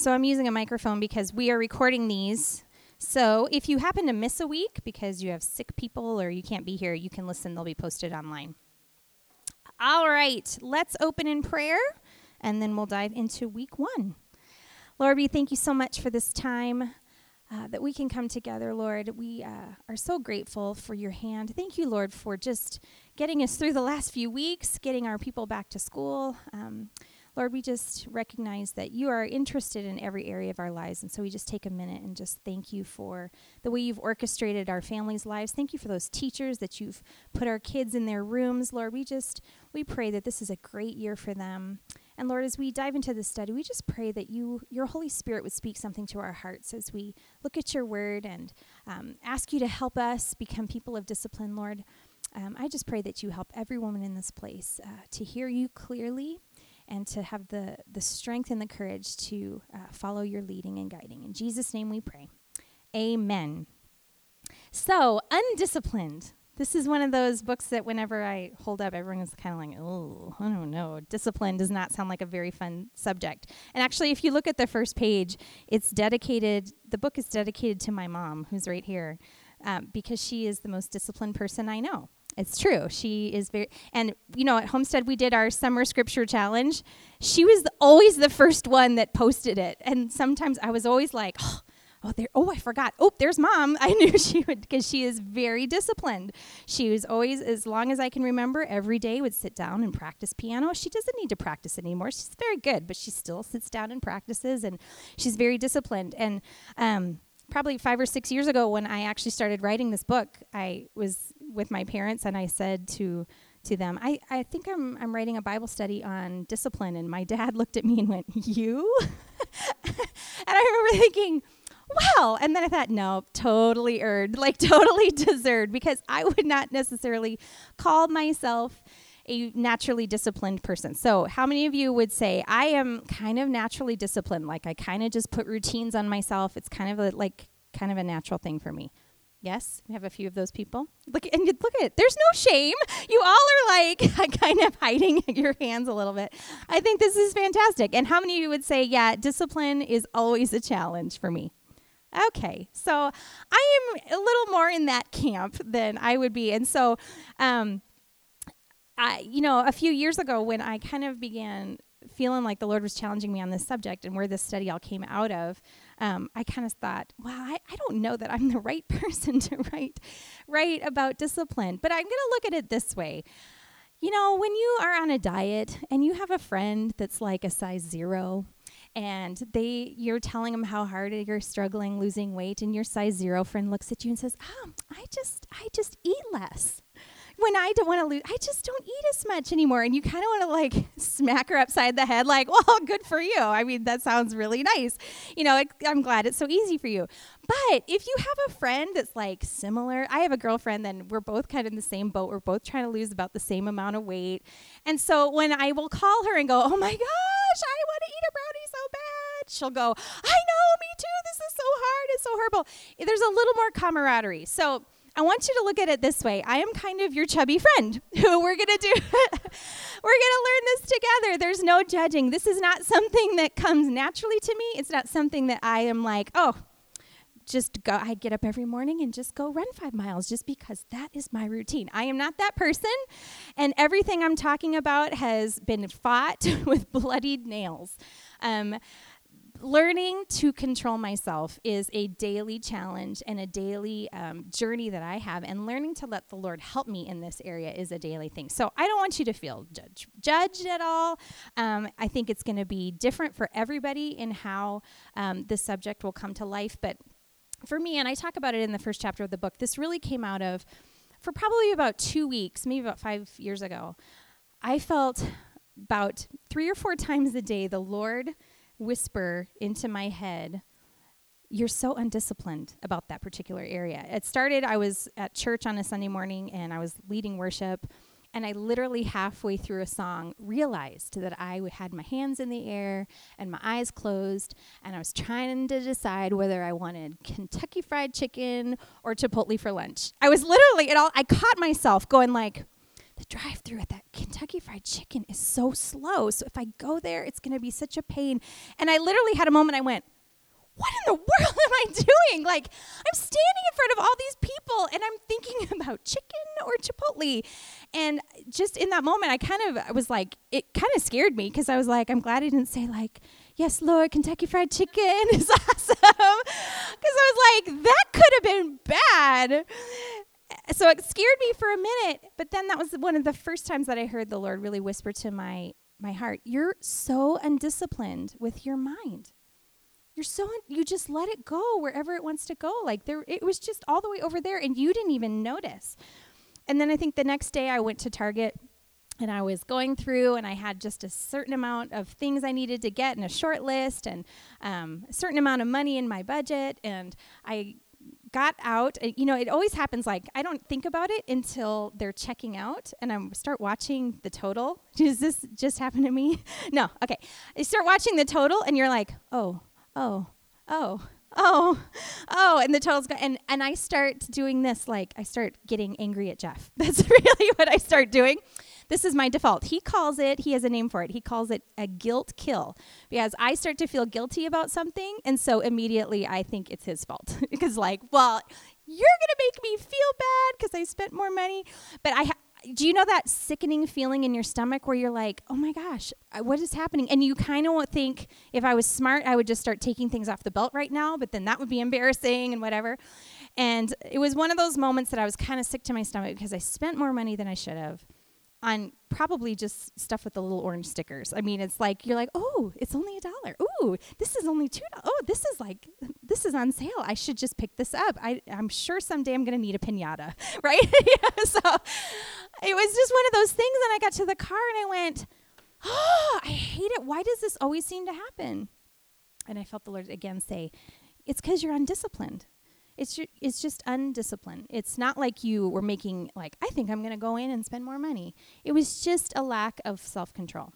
So I'm using a microphone because we are recording these. So if you happen to miss a week because you have sick people or you can't be here, you can listen. They'll be posted online. All right, let's open in prayer and then we'll dive into week one. Lord, we thank you so much for this time. Uh, that we can come together, Lord. We uh, are so grateful for your hand. Thank you, Lord, for just getting us through the last few weeks, getting our people back to school. Um, Lord, we just recognize that you are interested in every area of our lives. And so we just take a minute and just thank you for the way you've orchestrated our families' lives. Thank you for those teachers that you've put our kids in their rooms. Lord, we just, we pray that this is a great year for them. And Lord, as we dive into this study, we just pray that you, your Holy Spirit would speak something to our hearts as we look at your word and um, ask you to help us become people of discipline, Lord. Um, I just pray that you help every woman in this place uh, to hear you clearly and to have the, the strength and the courage to uh, follow your leading and guiding. In Jesus' name we pray. Amen. So, Undisciplined. This is one of those books that whenever I hold up, everyone is kind of like, oh, I don't know. Discipline does not sound like a very fun subject. And actually, if you look at the first page, it's dedicated, the book is dedicated to my mom, who's right here, um, because she is the most disciplined person I know. It's true. She is very, and you know, at Homestead we did our summer scripture challenge. She was always the first one that posted it, and sometimes I was always like, oh, oh there, oh, I forgot. Oh, there's mom. I knew she would because she is very disciplined. She was always, as long as I can remember, every day would sit down and practice piano. She doesn't need to practice anymore. She's very good, but she still sits down and practices, and she's very disciplined. And um, probably five or six years ago when I actually started writing this book, I was with my parents and I said to to them, I, I think I'm I'm writing a Bible study on discipline and my dad looked at me and went, You? and I remember thinking, Wow. and then I thought, no, totally earned, like totally deserved, because I would not necessarily call myself a naturally disciplined person. So, how many of you would say, I am kind of naturally disciplined? Like, I kind of just put routines on myself. It's kind of a, like, kind of a natural thing for me. Yes, we have a few of those people. Look and you, look at it. There's no shame. You all are like kind of hiding your hands a little bit. I think this is fantastic. And how many of you would say, yeah, discipline is always a challenge for me? Okay, so I am a little more in that camp than I would be, and so um, I, you know, a few years ago when I kind of began feeling like the Lord was challenging me on this subject and where this study all came out of, um, I kind of thought, well, I, I don't know that I'm the right person to write, write about discipline. But I'm going to look at it this way. You know, when you are on a diet and you have a friend that's like a size zero, and they you're telling them how hard you're struggling losing weight and your size zero friend looks at you and says oh i just i just eat less when I don't want to lose, I just don't eat as much anymore. And you kind of want to like smack her upside the head, like, well, good for you. I mean, that sounds really nice. You know, it, I'm glad it's so easy for you. But if you have a friend that's like similar, I have a girlfriend, then we're both kind of in the same boat. We're both trying to lose about the same amount of weight. And so when I will call her and go, oh my gosh, I want to eat a brownie so bad, she'll go, I know, me too. This is so hard. It's so horrible. There's a little more camaraderie. So, I want you to look at it this way. I am kind of your chubby friend who we're going to do we're going to learn this together. There's no judging. This is not something that comes naturally to me. It's not something that I am like, "Oh, just go I get up every morning and just go run 5 miles just because that is my routine." I am not that person, and everything I'm talking about has been fought with bloodied nails. Um, learning to control myself is a daily challenge and a daily um, journey that I have, and learning to let the Lord help me in this area is a daily thing. So I don't want you to feel judge, judged at all. Um, I think it's going to be different for everybody in how um, this subject will come to life. But for me, and I talk about it in the first chapter of the book, this really came out of, for probably about two weeks, maybe about five years ago, I felt about three or four times a day the Lord whisper into my head, You're so undisciplined about that particular area. It started, I was at church on a Sunday morning and I was leading worship. And I literally halfway through a song realized that I had my hands in the air and my eyes closed, and I was trying to decide whether I wanted Kentucky Fried Chicken or Chipotle for lunch. I was literally, it all, I caught myself going like, the drive through at that Kentucky Fried Chicken is so slow. So if I go there, it's going to be such a pain. And I literally had a moment I went, what in the world am I doing? Like, I'm standing in front of all these people and I'm thinking about chicken or Chipotle. And just in that moment, I kind of was like, it kind of scared me because I was like, I'm glad I didn't say, like, yes, Lord, Kentucky Fried Chicken is awesome. Because I was like, that could have been bad. So it scared me for a minute. But then that was one of the first times that I heard the Lord really whisper to my, my heart, You're so undisciplined with your mind you're so you just let it go wherever it wants to go like there it was just all the way over there and you didn't even notice and then i think the next day i went to target and i was going through and i had just a certain amount of things i needed to get in a short list and um, a certain amount of money in my budget and i got out you know it always happens like i don't think about it until they're checking out and i start watching the total does this just happen to me no okay you start watching the total and you're like oh oh, oh, oh, oh, and the totals go, and and I start doing this like I start getting angry at Jeff. That's really what I start doing. This is my default. He calls it. He has a name for it. He calls it a guilt kill because I start to feel guilty about something, and so immediately I think it's his fault because like, well, you're gonna make me feel bad because I spent more money, but I. Ha- do you know that sickening feeling in your stomach where you're like, oh my gosh, what is happening? And you kind of think, if I was smart, I would just start taking things off the belt right now, but then that would be embarrassing and whatever. And it was one of those moments that I was kind of sick to my stomach because I spent more money than I should have on probably just stuff with the little orange stickers. I mean, it's like you're like, oh, it's only a dollar. Ooh, this is only two. Oh, this is like this is on sale. I should just pick this up. I I'm sure someday I'm gonna need a pinata, right? yeah, so it was just one of those things. And I got to the car and I went, oh, I hate it. Why does this always seem to happen? And I felt the Lord again say, it's because you're undisciplined. It's ju- it's just undisciplined. It's not like you were making like I think I'm going to go in and spend more money. It was just a lack of self-control.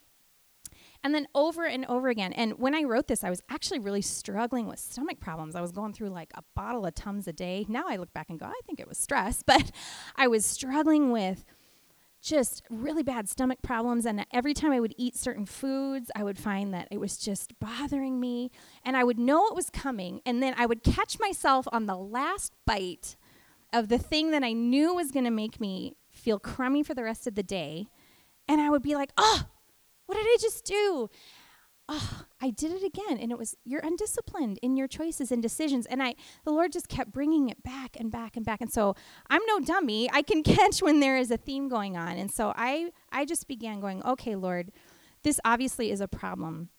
And then over and over again. And when I wrote this, I was actually really struggling with stomach problems. I was going through like a bottle of Tums a day. Now I look back and go, I think it was stress, but I was struggling with just really bad stomach problems. And every time I would eat certain foods, I would find that it was just bothering me. And I would know it was coming. And then I would catch myself on the last bite of the thing that I knew was going to make me feel crummy for the rest of the day. And I would be like, oh, what did I just do? Oh, I did it again. And it was, you're undisciplined in your choices and decisions. And I, the Lord just kept bringing it back and back and back. And so I'm no dummy. I can catch when there is a theme going on. And so I, I just began going, okay, Lord, this obviously is a problem.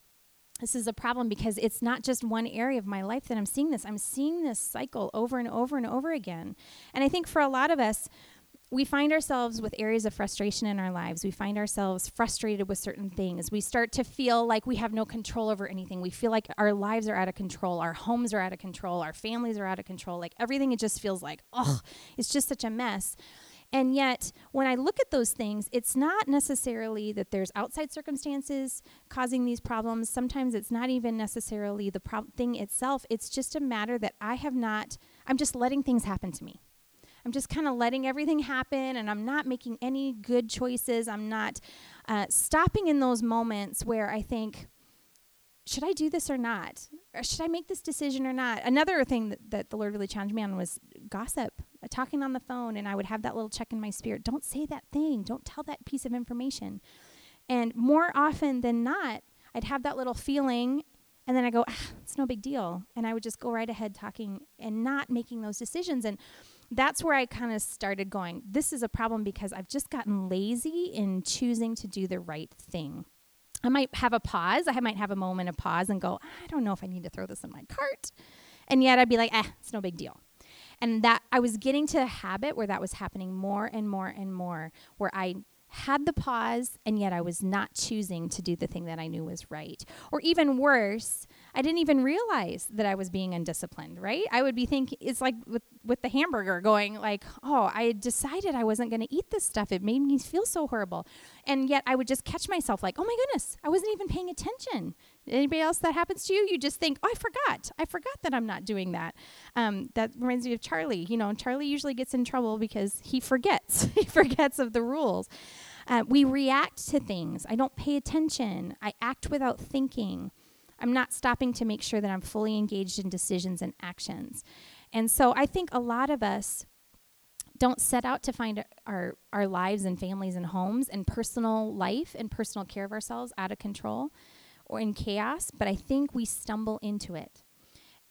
This is a problem because it's not just one area of my life that I'm seeing this. I'm seeing this cycle over and over and over again. And I think for a lot of us, we find ourselves with areas of frustration in our lives. We find ourselves frustrated with certain things. We start to feel like we have no control over anything. We feel like our lives are out of control. Our homes are out of control. Our families are out of control. Like everything, it just feels like, oh, it's just such a mess. And yet, when I look at those things, it's not necessarily that there's outside circumstances causing these problems. Sometimes it's not even necessarily the pro- thing itself. It's just a matter that I have not, I'm just letting things happen to me. I'm just kind of letting everything happen and I'm not making any good choices. I'm not uh, stopping in those moments where I think, should I do this or not? Or should I make this decision or not? Another thing that, that the Lord really challenged me on was gossip, uh, talking on the phone, and I would have that little check in my spirit. Don't say that thing. Don't tell that piece of information. And more often than not, I'd have that little feeling, and then I go, ah, it's no big deal. And I would just go right ahead talking and not making those decisions. And that's where I kind of started going, this is a problem because I've just gotten lazy in choosing to do the right thing. I might have a pause. I might have a moment of pause and go, I don't know if I need to throw this in my cart. And yet I'd be like, eh, it's no big deal. And that I was getting to a habit where that was happening more and more and more, where I had the pause, and yet I was not choosing to do the thing that I knew was right. Or even worse, I didn't even realize that I was being undisciplined, right? I would be thinking, it's like with, with the hamburger going, like, oh, I decided I wasn't going to eat this stuff. It made me feel so horrible. And yet I would just catch myself, like, oh my goodness, I wasn't even paying attention Anybody else that happens to you? You just think, oh, I forgot. I forgot that I'm not doing that. Um, that reminds me of Charlie. You know, Charlie usually gets in trouble because he forgets. he forgets of the rules. Uh, we react to things. I don't pay attention. I act without thinking. I'm not stopping to make sure that I'm fully engaged in decisions and actions. And so I think a lot of us don't set out to find our, our lives and families and homes and personal life and personal care of ourselves out of control or in chaos, but I think we stumble into it.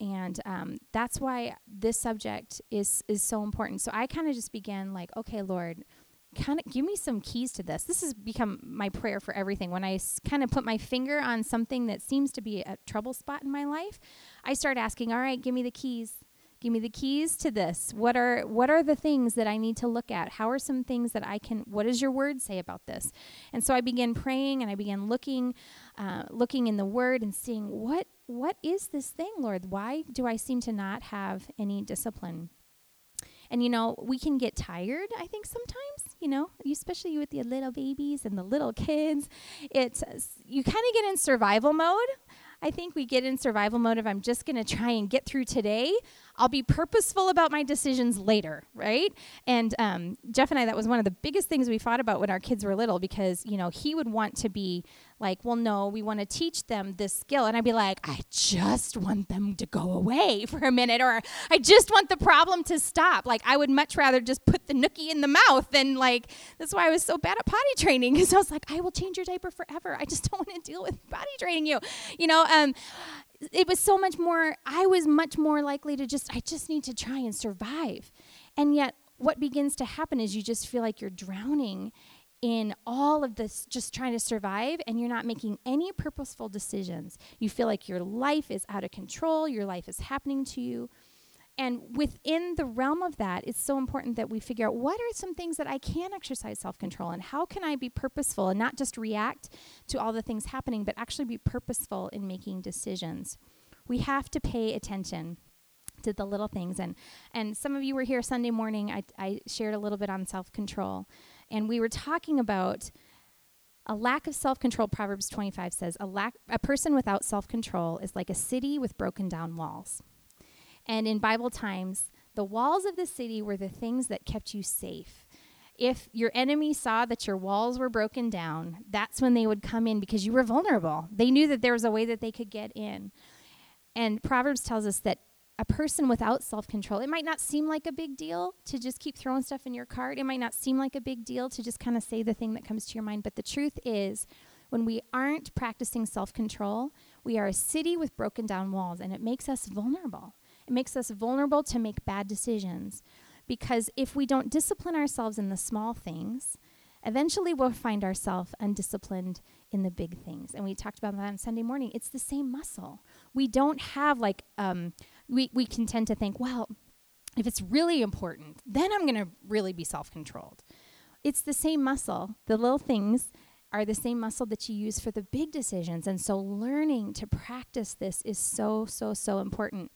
And um, that's why this subject is is so important. So I kind of just began like, okay, Lord, kind of give me some keys to this. This has become my prayer for everything. When I s- kind of put my finger on something that seems to be a trouble spot in my life, I start asking, all right, give me the keys. Give me the keys to this. What are what are the things that I need to look at? How are some things that I can? What does your word say about this? And so I began praying and I began looking, uh, looking in the Word and seeing what what is this thing, Lord? Why do I seem to not have any discipline? And you know, we can get tired, I think sometimes, you know, especially with the little babies and the little kids. It's you kind of get in survival mode. I think we get in survival mode of I'm just going to try and get through today. I'll be purposeful about my decisions later, right? And um, Jeff and I, that was one of the biggest things we fought about when our kids were little because, you know, he would want to be like, well, no, we want to teach them this skill. And I'd be like, I just want them to go away for a minute, or I just want the problem to stop. Like, I would much rather just put the nookie in the mouth than, like, that's why I was so bad at potty training because I was like, I will change your diaper forever. I just don't want to deal with potty training you. You know, um, it was so much more, I was much more likely to just, I just need to try and survive. And yet, what begins to happen is you just feel like you're drowning in all of this, just trying to survive, and you're not making any purposeful decisions. You feel like your life is out of control, your life is happening to you. And within the realm of that, it's so important that we figure out what are some things that I can exercise self control and how can I be purposeful and not just react to all the things happening, but actually be purposeful in making decisions. We have to pay attention to the little things and and some of you were here sunday morning i, I shared a little bit on self-control and we were talking about a lack of self-control proverbs 25 says a lack a person without self-control is like a city with broken down walls and in Bible times, the walls of the city were the things that kept you safe. If your enemy saw that your walls were broken down, that's when they would come in because you were vulnerable. They knew that there was a way that they could get in. And Proverbs tells us that a person without self control, it might not seem like a big deal to just keep throwing stuff in your cart. It might not seem like a big deal to just kind of say the thing that comes to your mind. But the truth is, when we aren't practicing self control, we are a city with broken down walls, and it makes us vulnerable. It makes us vulnerable to make bad decisions because if we don't discipline ourselves in the small things, eventually we'll find ourselves undisciplined in the big things. And we talked about that on Sunday morning. It's the same muscle. We don't have like, um, we, we can tend to think, well, if it's really important, then I'm going to really be self controlled. It's the same muscle. The little things are the same muscle that you use for the big decisions. And so learning to practice this is so, so, so important.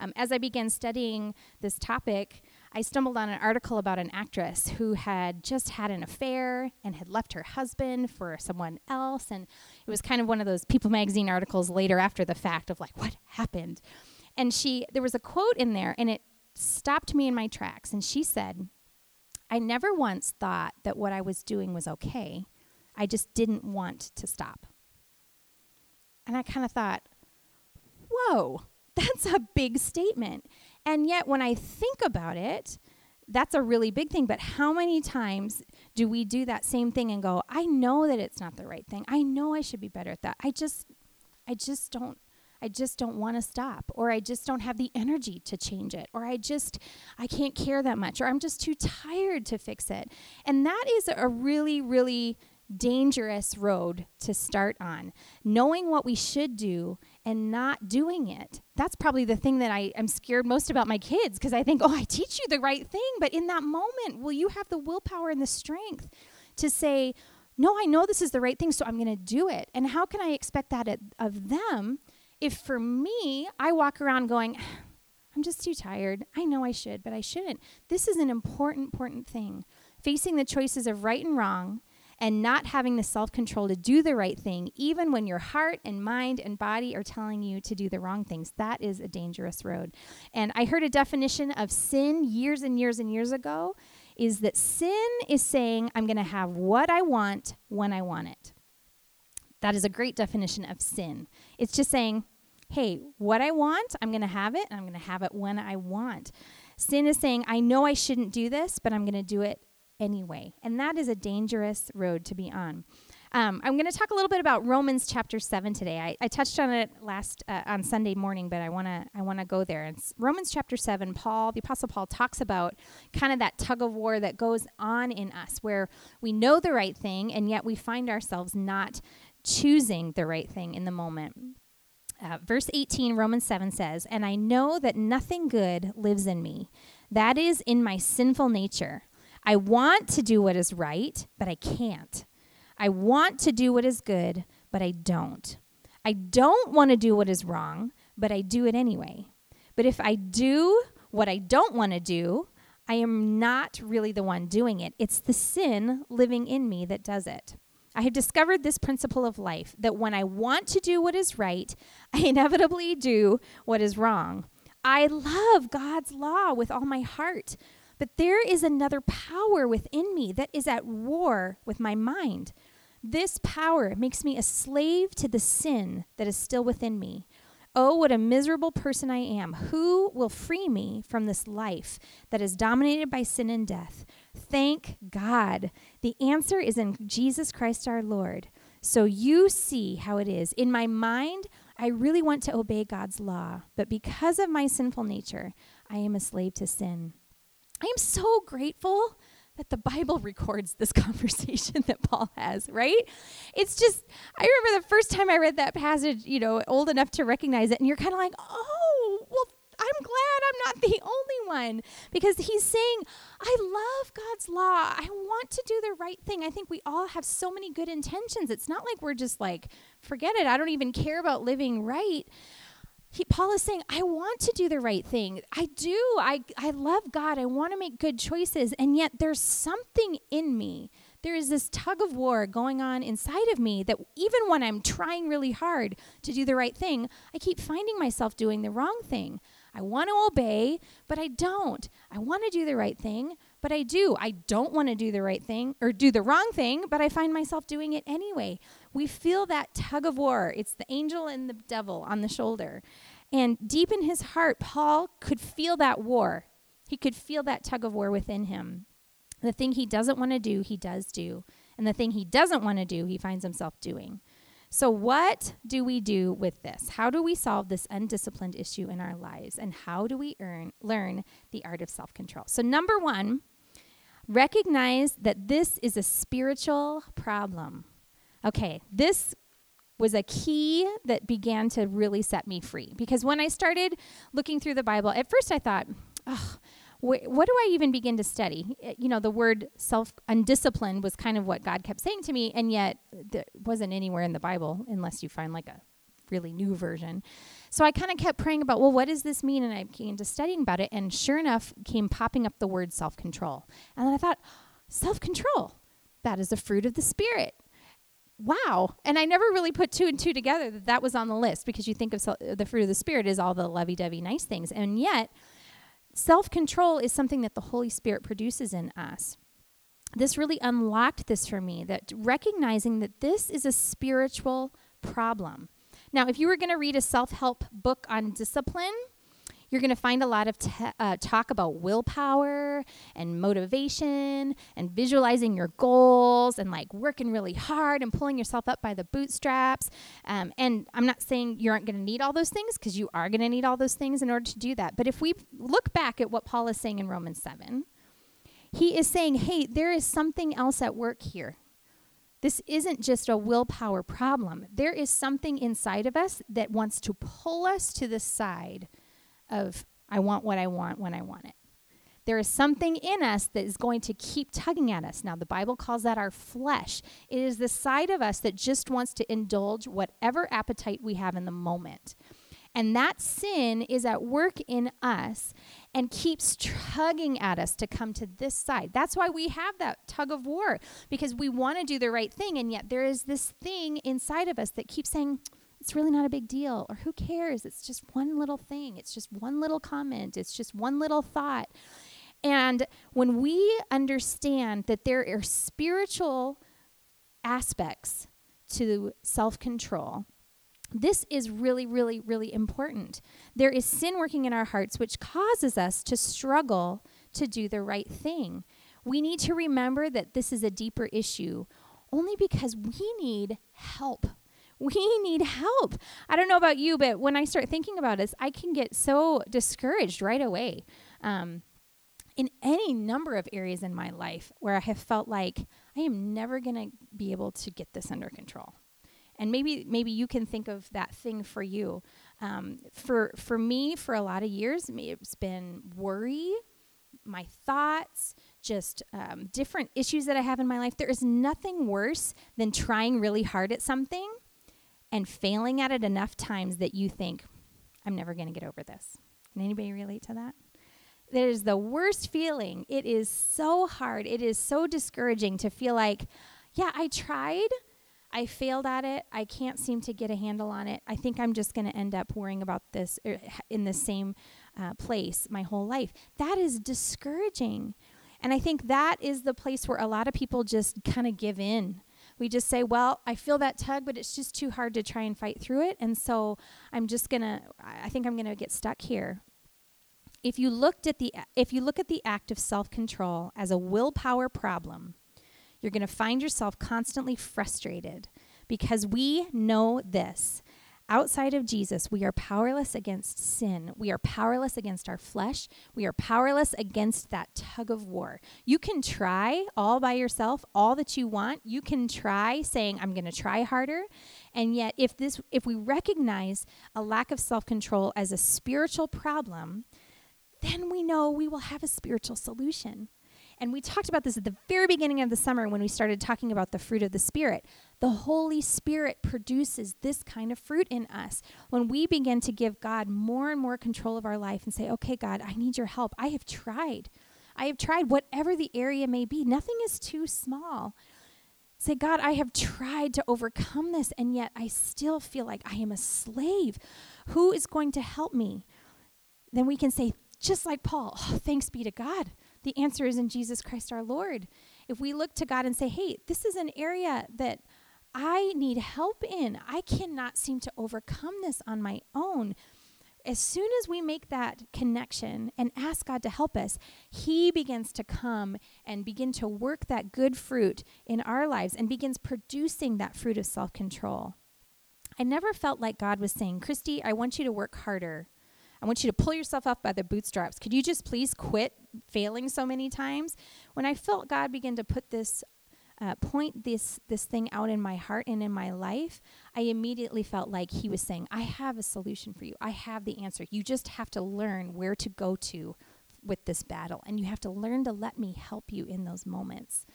Um, as I began studying this topic, I stumbled on an article about an actress who had just had an affair and had left her husband for someone else. And it was kind of one of those People magazine articles later after the fact of like, what happened? And she, there was a quote in there and it stopped me in my tracks. And she said, I never once thought that what I was doing was okay. I just didn't want to stop. And I kind of thought, whoa, that's a big statement. And yet, when I think about it, that's a really big thing. But how many times do we do that same thing and go, I know that it's not the right thing. I know I should be better at that. I just, I just don't. I just don't want to stop, or I just don't have the energy to change it, or I just, I can't care that much, or I'm just too tired to fix it. And that is a really, really dangerous road to start on. Knowing what we should do and not doing it. That's probably the thing that I am scared most about my kids because I think, oh, I teach you the right thing. But in that moment, will you have the willpower and the strength to say, no, I know this is the right thing, so I'm going to do it? And how can I expect that of them if for me, I walk around going, I'm just too tired. I know I should, but I shouldn't. This is an important, important thing. Facing the choices of right and wrong and not having the self control to do the right thing, even when your heart and mind and body are telling you to do the wrong things. That is a dangerous road. And I heard a definition of sin years and years and years ago is that sin is saying, I'm going to have what I want when I want it. That is a great definition of sin. It's just saying, hey, what I want, I'm going to have it, and I'm going to have it when I want. Sin is saying, I know I shouldn't do this, but I'm going to do it anyway. And that is a dangerous road to be on. Um, I'm going to talk a little bit about Romans chapter seven today. I, I touched on it last uh, on Sunday morning, but I want to I want to go there. It's Romans chapter seven. Paul, the apostle Paul, talks about kind of that tug of war that goes on in us, where we know the right thing and yet we find ourselves not choosing the right thing in the moment. Uh, verse 18, Romans 7 says, And I know that nothing good lives in me, that is, in my sinful nature. I want to do what is right, but I can't. I want to do what is good, but I don't. I don't want to do what is wrong, but I do it anyway. But if I do what I don't want to do, I am not really the one doing it. It's the sin living in me that does it. I have discovered this principle of life that when I want to do what is right, I inevitably do what is wrong. I love God's law with all my heart, but there is another power within me that is at war with my mind. This power makes me a slave to the sin that is still within me. Oh, what a miserable person I am. Who will free me from this life that is dominated by sin and death? Thank God. The answer is in Jesus Christ our Lord. So you see how it is. In my mind, I really want to obey God's law, but because of my sinful nature, I am a slave to sin. I am so grateful that the Bible records this conversation that Paul has, right? It's just, I remember the first time I read that passage, you know, old enough to recognize it, and you're kind of like, oh, I'm glad I'm not the only one because he's saying, I love God's law. I want to do the right thing. I think we all have so many good intentions. It's not like we're just like, forget it. I don't even care about living right he, Paul is saying, I want to do the right thing. I do. I, I love God. I want to make good choices. And yet there's something in me. There is this tug of war going on inside of me that even when I'm trying really hard to do the right thing, I keep finding myself doing the wrong thing. I want to obey, but I don't. I want to do the right thing, but I do. I don't want to do the right thing or do the wrong thing, but I find myself doing it anyway. We feel that tug of war. It's the angel and the devil on the shoulder. And deep in his heart, Paul could feel that war. He could feel that tug of war within him. The thing he doesn't want to do, he does do. And the thing he doesn't want to do, he finds himself doing. So, what do we do with this? How do we solve this undisciplined issue in our lives? And how do we earn, learn the art of self control? So, number one, recognize that this is a spiritual problem. Okay, this was a key that began to really set me free because when I started looking through the Bible, at first I thought, oh, wh- what do I even begin to study? Eh, you know, the word self undisciplined was kind of what God kept saying to me, and yet eh, it wasn't anywhere in the Bible unless you find like a really new version. So I kind of kept praying about, well, what does this mean? And I came to studying about it, and sure enough, came popping up the word self control. And then I thought, self control, that is a fruit of the Spirit. Wow. And I never really put two and two together that that was on the list because you think of the fruit of the Spirit as all the lovey dovey nice things. And yet, self control is something that the Holy Spirit produces in us. This really unlocked this for me that recognizing that this is a spiritual problem. Now, if you were going to read a self help book on discipline, you're going to find a lot of te- uh, talk about willpower and motivation and visualizing your goals and like working really hard and pulling yourself up by the bootstraps. Um, and I'm not saying you aren't going to need all those things because you are going to need all those things in order to do that. But if we look back at what Paul is saying in Romans 7, he is saying, hey, there is something else at work here. This isn't just a willpower problem. There is something inside of us that wants to pull us to the side of I want what I want when I want it. There is something in us that is going to keep tugging at us. Now, the Bible calls that our flesh. It is the side of us that just wants to indulge whatever appetite we have in the moment. And that sin is at work in us. and keeps tugging at us to come to this side. That's why we have that tug of war because we want to do the right thing. And yet there is this thing inside of us that keeps saying, it's really not a big deal, or who cares? It's just one little thing, it's just one little comment, it's just one little thought. And when we understand that there are spiritual aspects to self control, this is really, really, really important. There is sin working in our hearts, which causes us to struggle to do the right thing. We need to remember that this is a deeper issue only because we need help. We need help. I don't know about you, but when I start thinking about this, I can get so discouraged right away. Um, in any number of areas in my life where I have felt like I am never going to be able to get this under control. And maybe maybe you can think of that thing for you. Um, for for me, for a lot of years, it's been worry, my thoughts, just um, different issues that I have in my life. There is nothing worse than trying really hard at something and failing at it enough times that you think, I'm never going to get over this. Can anybody relate to that? That is the worst feeling. It is so hard. It is so discouraging to feel like, yeah, I tried. I failed at it. I can't seem to get a handle on it. I think I'm just going to end up worrying about this er, in the same uh, place my whole life. That is discouraging. And I think that is the place where a lot of people just kind of give in. We just say, well, I feel that tug, but it's just too hard to try and fight through it. And so I'm just going to, I think I'm going to get stuck here if you looked at the if you look at the act of self-control as a willpower problem, you're going to find yourself constantly frustrated because we know this. Outside of Jesus, we are powerless against sin. We are powerless against our flesh. We are powerless against that tug of war. You can try all by yourself all that you want. You can try saying I'm going to try harder. And yet if this if we recognize a lack of self-control as a spiritual problem, then we know we will have a spiritual solution. And we talked about this at the very beginning of the summer when we started talking about the fruit of the Spirit. The Holy Spirit produces this kind of fruit in us. When we begin to give God more and more control of our life and say, okay, God, I need your help. I have tried. I have tried whatever the area may be. Nothing is too small. Say, God, I have tried to overcome this, and yet I still feel like I am a slave. Who is going to help me? Then we can say, just like Paul, oh, thanks be to God. The answer is in Jesus Christ our Lord. If we look to God and say, hey, this is an area that I need help in, I cannot seem to overcome this on my own. As soon as we make that connection and ask God to help us, He begins to come and begin to work that good fruit in our lives and begins producing that fruit of self control. I never felt like God was saying, Christy, I want you to work harder. I want you to pull yourself up by the bootstraps. Could you just please quit failing so many times? When I felt God begin to put this uh, point this this thing out in my heart and in my life, I immediately felt like He was saying, "I have a solution for you. I have the answer. You just have to learn where to go to with this battle, and you have to learn to let me help you in those moments."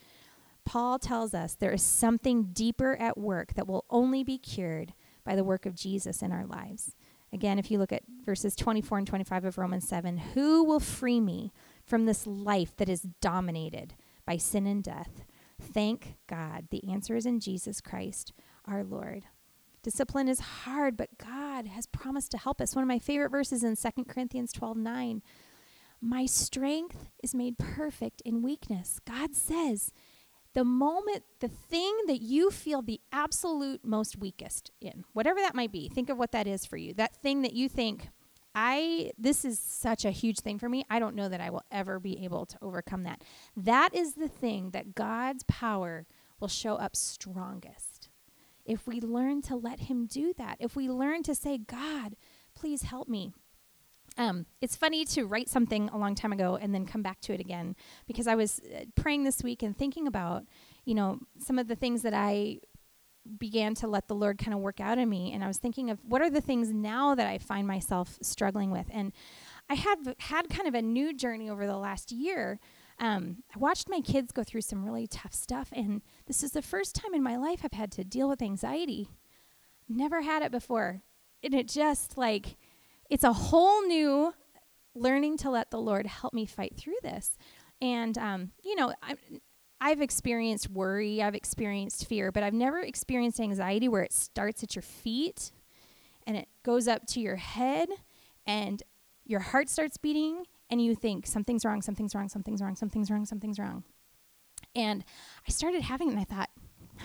Paul tells us there is something deeper at work that will only be cured by the work of Jesus in our lives. Again, if you look at verses 24 and 25 of Romans 7, who will free me from this life that is dominated by sin and death? Thank God. The answer is in Jesus Christ, our Lord. Discipline is hard, but God has promised to help us. One of my favorite verses in 2 Corinthians 12 9. My strength is made perfect in weakness. God says, the moment, the thing that you feel the absolute most weakest in, whatever that might be, think of what that is for you. That thing that you think, I, this is such a huge thing for me. I don't know that I will ever be able to overcome that. That is the thing that God's power will show up strongest. If we learn to let Him do that, if we learn to say, God, please help me. Um, it's funny to write something a long time ago and then come back to it again because I was uh, praying this week and thinking about, you know, some of the things that I began to let the Lord kind of work out in me. And I was thinking of what are the things now that I find myself struggling with. And I have had kind of a new journey over the last year. Um, I watched my kids go through some really tough stuff. And this is the first time in my life I've had to deal with anxiety. Never had it before. And it just like, it's a whole new learning to let the Lord help me fight through this. And, um, you know, I, I've experienced worry, I've experienced fear, but I've never experienced anxiety where it starts at your feet and it goes up to your head and your heart starts beating and you think something's wrong, something's wrong, something's wrong, something's wrong, something's wrong. And I started having it and I thought,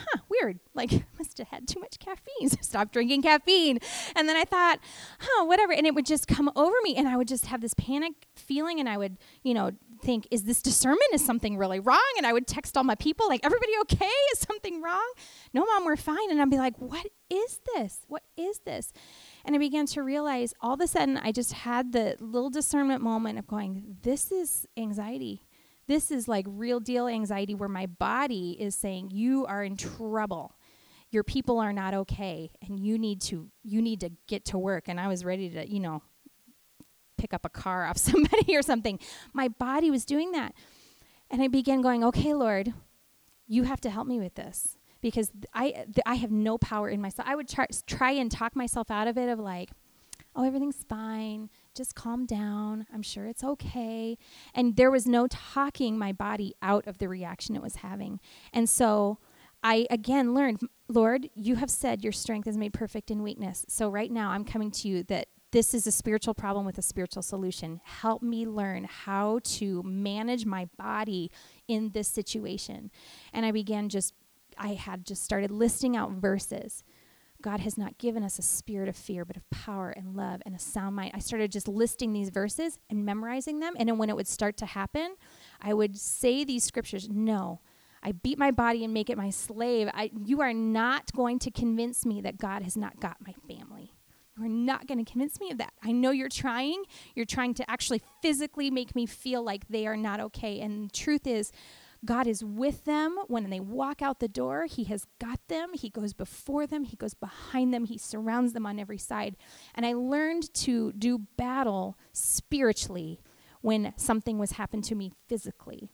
huh, weird. Like, must have had too much caffeine. So stop drinking caffeine. And then I thought, huh, whatever. And it would just come over me and I would just have this panic feeling and I would, you know, think, is this discernment? Is something really wrong? And I would text all my people, like, everybody okay? Is something wrong? No, mom, we're fine. And I'd be like, what is this? What is this? And I began to realize all of a sudden I just had the little discernment moment of going, this is anxiety this is like real deal anxiety where my body is saying, You are in trouble. Your people are not okay and you need to you need to get to work. And I was ready to, you know, pick up a car off somebody or something. My body was doing that. And I began going, Okay, Lord, you have to help me with this because I th- I have no power in myself. I would try, try and talk myself out of it of like, oh, everything's fine. Just calm down. I'm sure it's okay. And there was no talking my body out of the reaction it was having. And so I again learned, Lord, you have said your strength is made perfect in weakness. So right now I'm coming to you that this is a spiritual problem with a spiritual solution. Help me learn how to manage my body in this situation. And I began just, I had just started listing out verses God has not given us a spirit of fear, but of power and love and a sound mind. I started just listing these verses and memorizing them. And then when it would start to happen, I would say these scriptures No, I beat my body and make it my slave. I, you are not going to convince me that God has not got my family. You are not going to convince me of that. I know you're trying. You're trying to actually physically make me feel like they are not okay. And the truth is, God is with them when they walk out the door. He has got them. He goes before them. He goes behind them. He surrounds them on every side. And I learned to do battle spiritually when something was happened to me physically.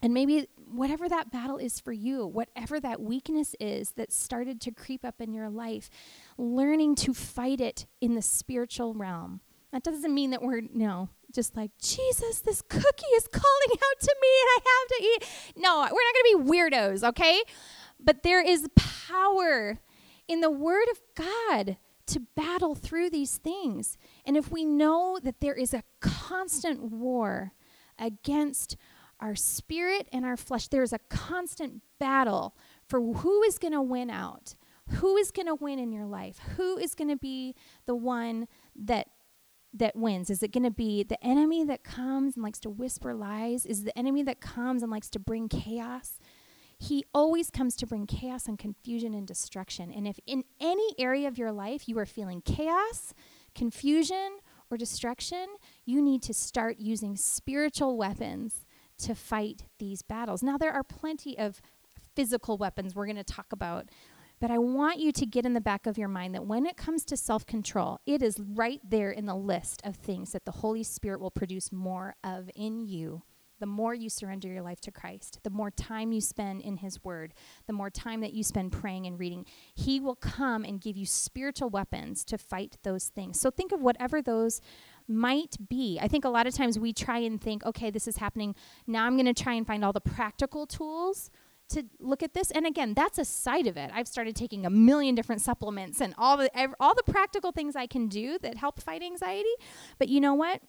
And maybe whatever that battle is for you, whatever that weakness is that started to creep up in your life, learning to fight it in the spiritual realm. That doesn't mean that we're, you know, just like, Jesus, this cookie is calling out to me and I have to eat. No, we're not going to be weirdos, okay? But there is power in the Word of God to battle through these things. And if we know that there is a constant war against our spirit and our flesh, there is a constant battle for who is going to win out. Who is going to win in your life? Who is going to be the one that that wins? Is it going to be the enemy that comes and likes to whisper lies? Is the enemy that comes and likes to bring chaos? He always comes to bring chaos and confusion and destruction. And if in any area of your life you are feeling chaos, confusion, or destruction, you need to start using spiritual weapons to fight these battles. Now, there are plenty of physical weapons we're going to talk about but I want you to get in the back of your mind that when it comes to self control, it is right there in the list of things that the Holy Spirit will produce more of in you. The more you surrender your life to Christ, the more time you spend in His Word, the more time that you spend praying and reading, He will come and give you spiritual weapons to fight those things. So think of whatever those might be. I think a lot of times we try and think, okay, this is happening. Now I'm going to try and find all the practical tools to look at this and again that's a side of it. I've started taking a million different supplements and all the ev- all the practical things i can do that help fight anxiety. But you know what?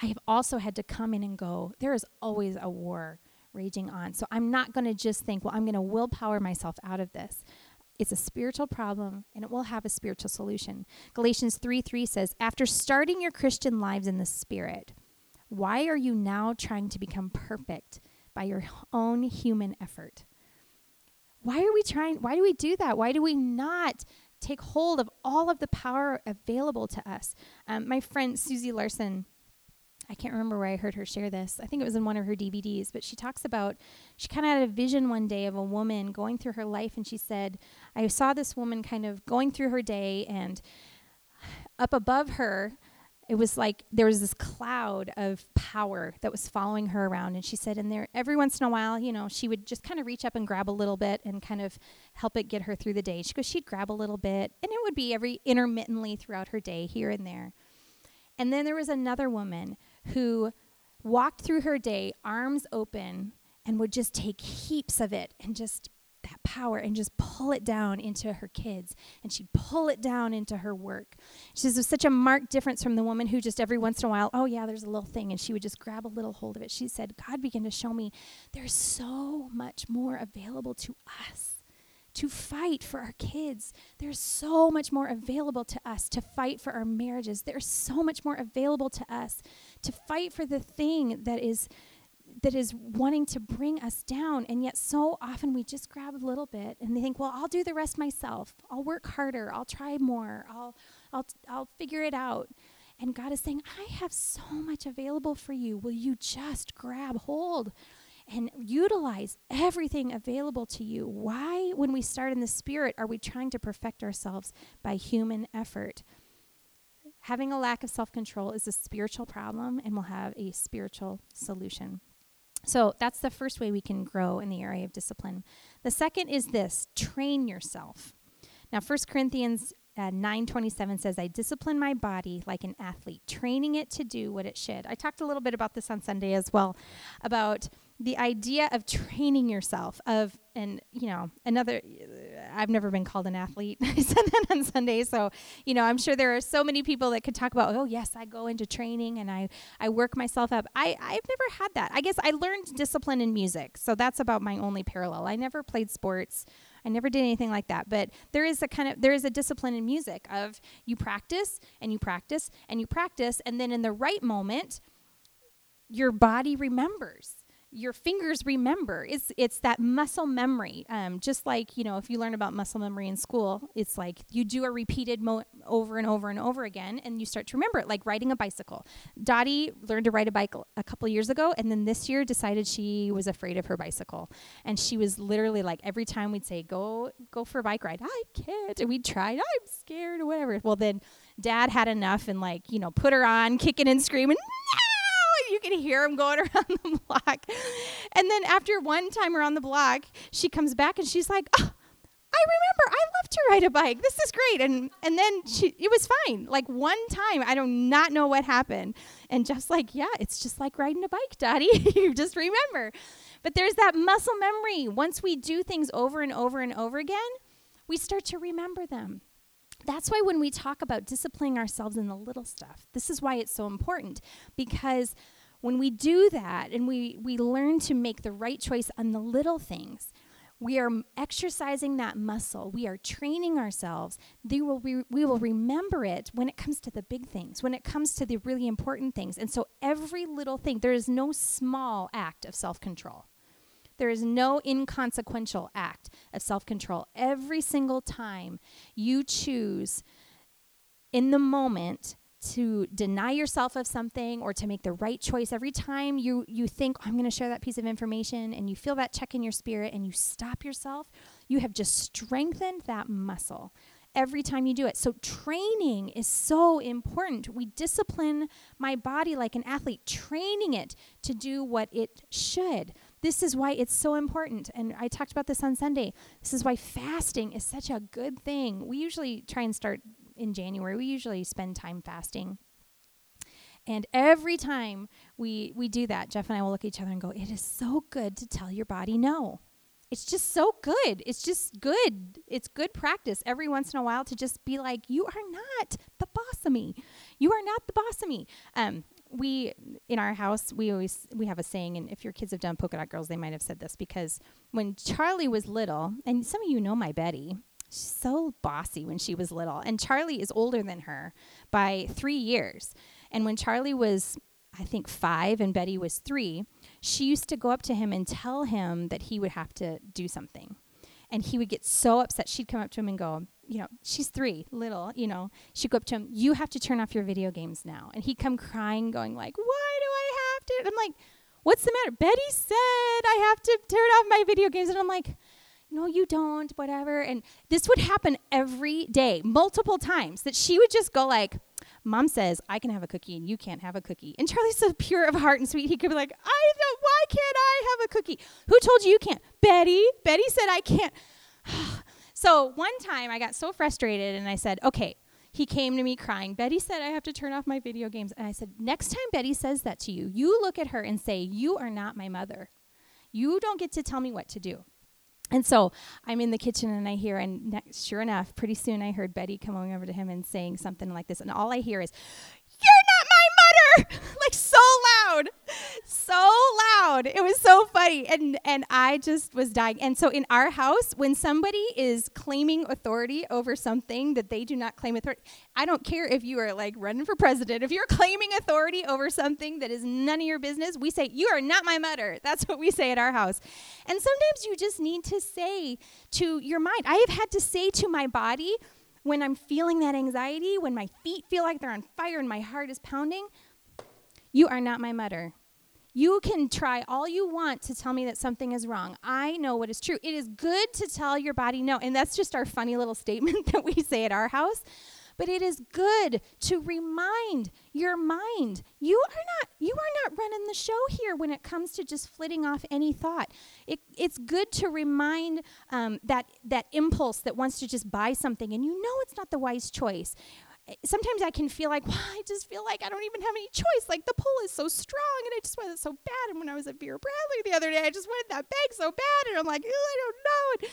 I have also had to come in and go there is always a war raging on. So i'm not going to just think well i'm going to willpower myself out of this. It's a spiritual problem and it will have a spiritual solution. Galatians 3 3 says after starting your christian lives in the spirit why are you now trying to become perfect by your own human effort. Why are we trying? Why do we do that? Why do we not take hold of all of the power available to us? Um, my friend Susie Larson, I can't remember where I heard her share this. I think it was in one of her DVDs, but she talks about she kind of had a vision one day of a woman going through her life, and she said, I saw this woman kind of going through her day, and up above her, it was like there was this cloud of power that was following her around. And she said and there every once in a while you know she would just kind of reach up and grab a little bit and kind of help it get her through the day. She goes she'd grab a little bit and it would be every intermittently throughout her day here and there. And then there was another woman who walked through her day, arms open, and would just take heaps of it and just that power and just pull it down into her kids and she'd pull it down into her work. She says there's such a marked difference from the woman who just every once in a while, oh yeah, there's a little thing, and she would just grab a little hold of it. She said, God began to show me there's so much more available to us to fight for our kids. There's so much more available to us to fight for our marriages. There's so much more available to us to fight for the thing that is that is wanting to bring us down and yet so often we just grab a little bit and they think well I'll do the rest myself I'll work harder I'll try more I'll I'll I'll figure it out and God is saying I have so much available for you will you just grab hold and utilize everything available to you. Why, when we start in the spirit, are we trying to perfect ourselves by human effort? Having a lack of self control is a spiritual problem and will have a spiritual solution. So that's the first way we can grow in the area of discipline. The second is this train yourself. Now, 1 Corinthians uh, 927 says, I discipline my body like an athlete, training it to do what it should. I talked a little bit about this on Sunday as well, about the idea of training yourself of and you know another i've never been called an athlete. I said that on sunday so you know i'm sure there are so many people that could talk about oh yes i go into training and i i work myself up. I i've never had that. I guess i learned discipline in music so that's about my only parallel. I never played sports. I never did anything like that. But there is a kind of there is a discipline in music of you practice and you practice and you practice and then in the right moment your body remembers your fingers remember. It's it's that muscle memory. Um, just like you know, if you learn about muscle memory in school, it's like you do a repeated mo- over and over and over again, and you start to remember it. Like riding a bicycle. Dottie learned to ride a bike a couple years ago, and then this year decided she was afraid of her bicycle, and she was literally like every time we'd say go go for a bike ride, I can't, and we tried, I'm scared or whatever. Well, then Dad had enough and like you know put her on, kicking and screaming. You can hear him going around the block. And then after one time around the block, she comes back and she's like, oh, I remember I love to ride a bike. This is great. And and then she it was fine. Like one time, I do not know what happened. And just like, yeah, it's just like riding a bike, Daddy. you just remember. But there's that muscle memory. Once we do things over and over and over again, we start to remember them. That's why when we talk about disciplining ourselves in the little stuff, this is why it's so important because when we do that and we, we learn to make the right choice on the little things, we are exercising that muscle. We are training ourselves. Will re- we will remember it when it comes to the big things, when it comes to the really important things. And so every little thing, there is no small act of self control. There is no inconsequential act of self control. Every single time you choose in the moment to deny yourself of something or to make the right choice. Every time you you think oh, i'm going to share that piece of information and you feel that check in your spirit and you stop yourself you have just strengthened that muscle every time you do it. So training is so important. We discipline my body like an athlete training it to do what it should. This is why it's so important. And i talked about this on sunday. This is why fasting is such a good thing. We usually try and start in January, we usually spend time fasting. And every time we we do that, Jeff and I will look at each other and go, "It is so good to tell your body no." It's just so good. It's just good. It's good practice every once in a while to just be like, "You are not the boss of me. You are not the boss of me." Um, we in our house we always we have a saying and if your kids have done polka dot girls they might have said this because when charlie was little and some of you know my betty She's so bossy when she was little. And Charlie is older than her by three years. And when Charlie was, I think, five and Betty was three, she used to go up to him and tell him that he would have to do something. And he would get so upset. She'd come up to him and go, you know, she's three, little, you know. She'd go up to him, you have to turn off your video games now. And he'd come crying, going like, why do I have to? I'm like, what's the matter? Betty said I have to turn off my video games. And I'm like, no, you don't, whatever. And this would happen every day, multiple times, that she would just go like, Mom says, I can have a cookie and you can't have a cookie. And Charlie's so pure of heart and sweet, he could be like, I don't, why can't I have a cookie? Who told you you can't? Betty. Betty said I can't. so one time I got so frustrated and I said, okay, he came to me crying. Betty said, I have to turn off my video games. And I said, Next time Betty says that to you, you look at her and say, You are not my mother. You don't get to tell me what to do. And so I'm in the kitchen and I hear, and sure enough, pretty soon I heard Betty coming over to him and saying something like this. And all I hear is, You're! like so loud, so loud. It was so funny. And, and I just was dying. And so in our house, when somebody is claiming authority over something that they do not claim authority, I don't care if you are like running for president, if you're claiming authority over something that is none of your business, we say, You are not my mother. That's what we say at our house. And sometimes you just need to say to your mind, I have had to say to my body, when I'm feeling that anxiety, when my feet feel like they're on fire and my heart is pounding, you are not my mother. You can try all you want to tell me that something is wrong. I know what is true. It is good to tell your body no. And that's just our funny little statement that we say at our house. But it is good to remind your mind you are not you are not running the show here when it comes to just flitting off any thought. It, it's good to remind um, that that impulse that wants to just buy something and you know it's not the wise choice sometimes I can feel like, well, I just feel like I don't even have any choice. Like the pull is so strong and I just want it so bad. And when I was at Vera Bradley the other day, I just wanted that bag so bad. And I'm like, I don't know. And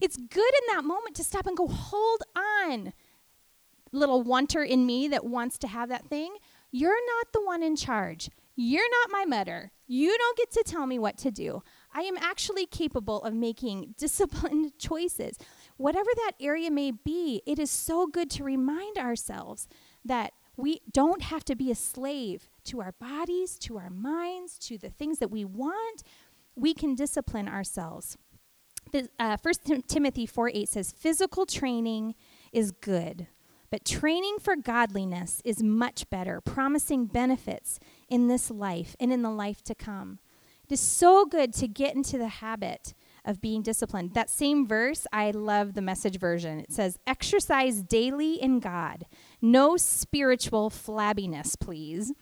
it's good in that moment to stop and go, hold on, little wanter in me that wants to have that thing. You're not the one in charge. You're not my mother. You don't get to tell me what to do. I am actually capable of making disciplined choices. Whatever that area may be, it is so good to remind ourselves that we don't have to be a slave to our bodies, to our minds, to the things that we want. We can discipline ourselves. Uh, 1 Tim- Timothy 4 8 says, Physical training is good, but training for godliness is much better, promising benefits in this life and in the life to come. It is so good to get into the habit of being disciplined. That same verse, I love the message version. It says, Exercise daily in God. No spiritual flabbiness, please.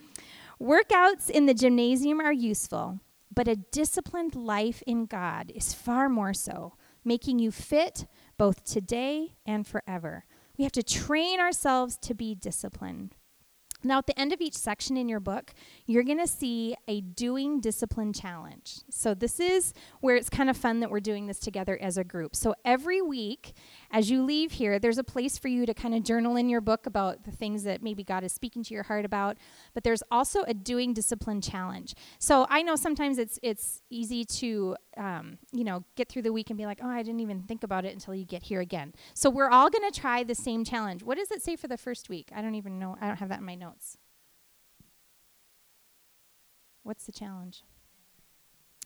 Workouts in the gymnasium are useful, but a disciplined life in God is far more so, making you fit both today and forever. We have to train ourselves to be disciplined. Now, at the end of each section in your book, you're going to see a doing discipline challenge. So, this is where it's kind of fun that we're doing this together as a group. So, every week, as you leave here, there's a place for you to kind of journal in your book about the things that maybe God is speaking to your heart about. But there's also a doing discipline challenge. So, I know sometimes it's it's easy to um, you know get through the week and be like, oh, I didn't even think about it until you get here again. So, we're all going to try the same challenge. What does it say for the first week? I don't even know. I don't have that in my notes. What's the challenge?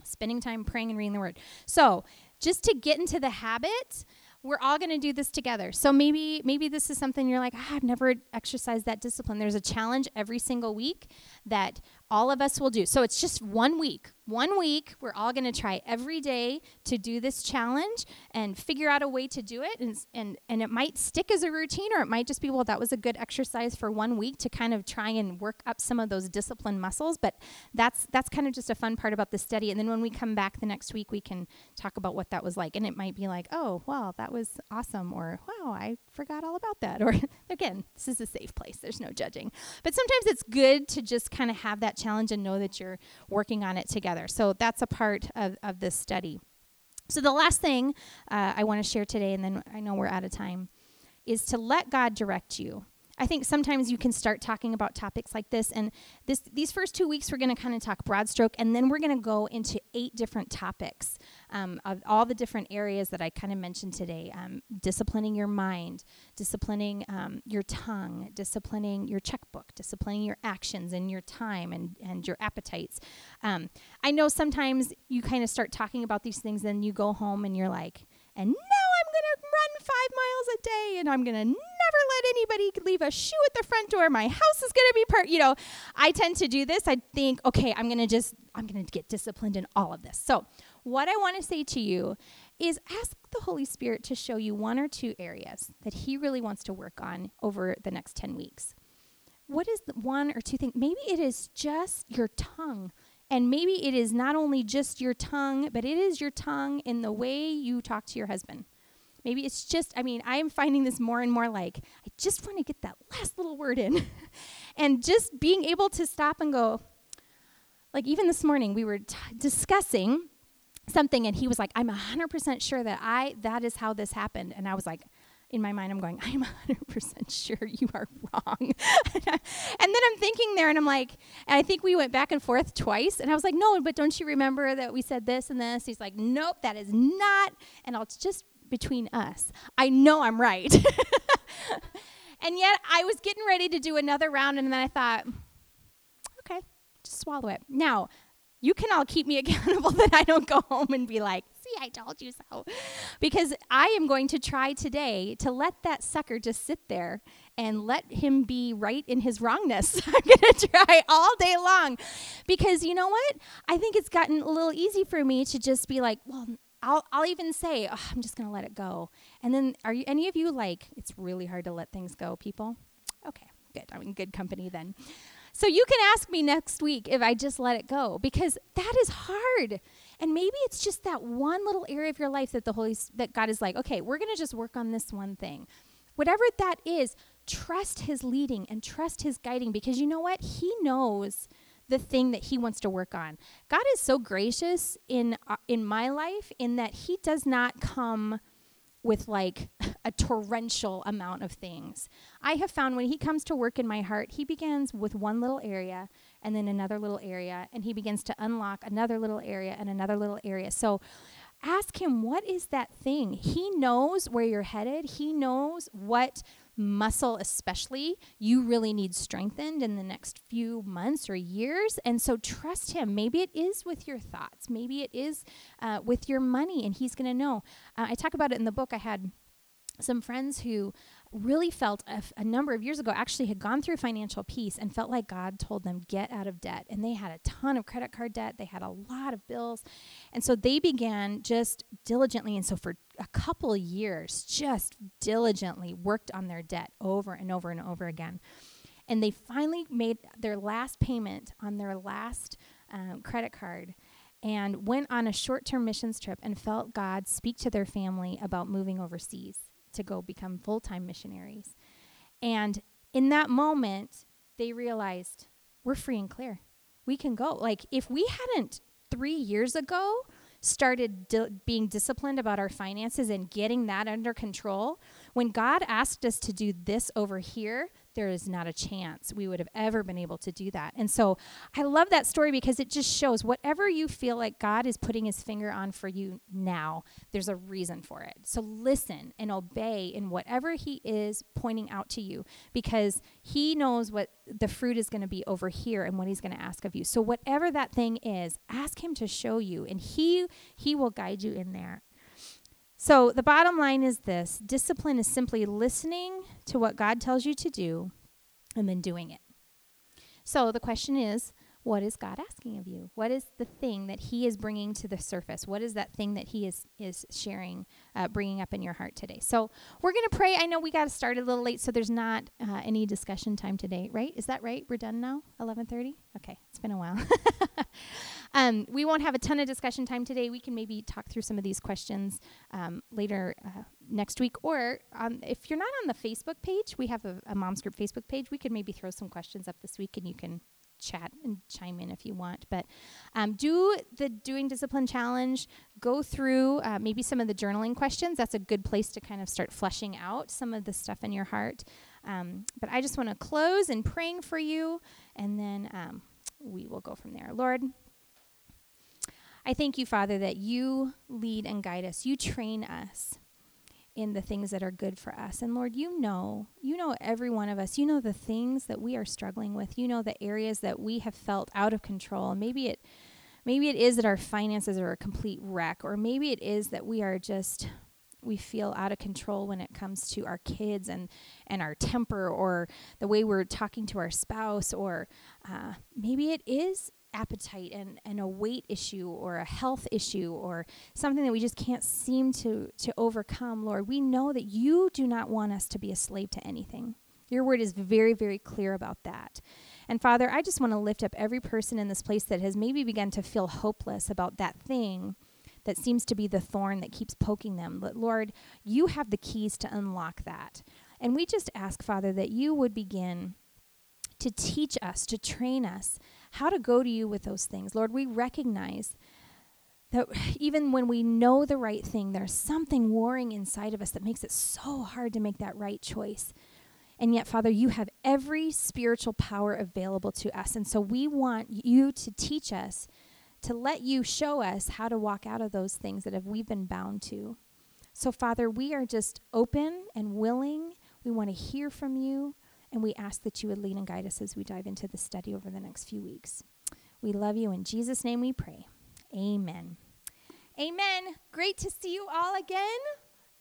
Spending time praying and reading the word. So, just to get into the habit, we're all going to do this together. So maybe maybe this is something you're like, ah, I've never exercised that discipline. There's a challenge every single week that all of us will do. So it's just one week. One week, we're all going to try every day to do this challenge and figure out a way to do it. And, and, and it might stick as a routine, or it might just be, well, that was a good exercise for one week to kind of try and work up some of those discipline muscles. But that's, that's kind of just a fun part about the study. And then when we come back the next week, we can talk about what that was like. And it might be like, oh, well, that was awesome, or wow, I forgot all about that. Or again, this is a safe place, there's no judging. But sometimes it's good to just kind of have that challenge and know that you're working on it together. So that's a part of, of this study. So the last thing uh, I want to share today, and then I know we're out of time, is to let God direct you. I think sometimes you can start talking about topics like this. And this, these first two weeks, we're going to kind of talk broad stroke, and then we're going to go into eight different topics um, of all the different areas that I kind of mentioned today um, disciplining your mind, disciplining um, your tongue, disciplining your checkbook, disciplining your actions and your time and, and your appetites. Um, I know sometimes you kind of start talking about these things, and you go home and you're like, and now I'm going to run five miles a day and I'm going to never let anybody leave a shoe at the front door. My house is going to be part, you know, I tend to do this. I think, okay, I'm going to just, I'm going to get disciplined in all of this. So, what I want to say to you is ask the Holy Spirit to show you one or two areas that He really wants to work on over the next 10 weeks. What is one or two things? Maybe it is just your tongue and maybe it is not only just your tongue, but it is your tongue in the way you talk to your husband. Maybe it's just, I mean, I am finding this more and more like, I just want to get that last little word in. and just being able to stop and go, like even this morning, we were t- discussing something and he was like i'm 100% sure that i that is how this happened. And i was like in my mind i'm going i'm 100% sure you are wrong. And then i'm thinking there and i'm like and i think we went back and forth twice and i was like no but don't you remember that we said this and this? He's like nope that is not and it's just between us. I know i'm right. And yet i was getting ready to do another round and then i thought okay just swallow it. Now you can all keep me accountable that I don't go home and be like, see, I told you so. Because I am going to try today to let that sucker just sit there and let him be right in his wrongness. I'm going to try all day long. Because you know what? I think it's gotten a little easy for me to just be like, well, I'll, I'll even say, oh, I'm just going to let it go. And then, are you any of you like, it's really hard to let things go, people? Okay, good. I'm in good company then. So you can ask me next week if I just let it go because that is hard. And maybe it's just that one little area of your life that the Holy that God is like, "Okay, we're going to just work on this one thing." Whatever that is, trust his leading and trust his guiding because you know what? He knows the thing that he wants to work on. God is so gracious in uh, in my life in that he does not come with like a torrential amount of things. I have found when he comes to work in my heart, he begins with one little area and then another little area, and he begins to unlock another little area and another little area. So ask him, what is that thing? He knows where you're headed, he knows what muscle especially you really need strengthened in the next few months or years. And so trust him. Maybe it is with your thoughts. Maybe it is uh, with your money and he's going to know. Uh, i talk about it in the book. I had some friends who really felt a, f- a number of years ago actually had gone through financial peace and felt like God told them get out of debt. And they had a ton of credit card debt. They had a lot of bills. And so they began just diligently and so for a couple years just diligently worked on their debt over and over and over again. And they finally made their last payment on their last um, credit card and went on a short term missions trip and felt God speak to their family about moving overseas to go become full time missionaries. And in that moment, they realized we're free and clear. We can go. Like, if we hadn't three years ago started di- being disciplined about our finances and getting that under control, when God asked us to do this over here, there is not a chance we would have ever been able to do that. And so I love that story because it just shows whatever you feel like God is putting his finger on for you now, there's a reason for it. So listen and obey in whatever he is pointing out to you because he knows what the fruit is going to be over here and what he's going to ask of you. So whatever that thing is, ask him to show you and he he will guide you in there. So the bottom line is this discipline is simply listening to what God tells you to do and then doing it. So the question is what is God asking of you? What is the thing that He is bringing to the surface? What is that thing that He is is sharing, uh, bringing up in your heart today? So we're gonna pray. I know we got to start a little late, so there's not uh, any discussion time today, right? Is that right? We're done now. Eleven thirty. Okay, it's been a while. um, we won't have a ton of discussion time today. We can maybe talk through some of these questions um, later uh, next week, or um, if you're not on the Facebook page, we have a, a Moms Group Facebook page. We could maybe throw some questions up this week, and you can chat and chime in if you want. But um, do the Doing Discipline Challenge. Go through uh, maybe some of the journaling questions. That's a good place to kind of start fleshing out some of the stuff in your heart. Um, but I just want to close in praying for you, and then um, we will go from there. Lord, I thank you, Father, that you lead and guide us. You train us in the things that are good for us. And Lord, you know, you know every one of us. You know the things that we are struggling with. You know the areas that we have felt out of control. Maybe it maybe it is that our finances are a complete wreck or maybe it is that we are just we feel out of control when it comes to our kids and and our temper or the way we're talking to our spouse or uh, maybe it is appetite and, and a weight issue or a health issue or something that we just can't seem to, to overcome, Lord, we know that you do not want us to be a slave to anything. Your word is very, very clear about that. And Father, I just want to lift up every person in this place that has maybe begun to feel hopeless about that thing that seems to be the thorn that keeps poking them. But Lord, you have the keys to unlock that. And we just ask, Father, that you would begin to teach us, to train us how to go to you with those things. Lord, we recognize that even when we know the right thing, there's something warring inside of us that makes it so hard to make that right choice. And yet, Father, you have every spiritual power available to us. And so we want you to teach us, to let you show us how to walk out of those things that have we've been bound to. So, Father, we are just open and willing. We want to hear from you, and we ask that you would lead and guide us as we dive into the study over the next few weeks. We love you. In Jesus' name we pray. Amen. Amen. Great to see you all again.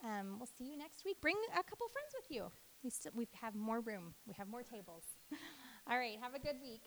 Um, we'll see you next week. Bring a couple friends with you. We, st- we have more room, we have more tables. All right, have a good week.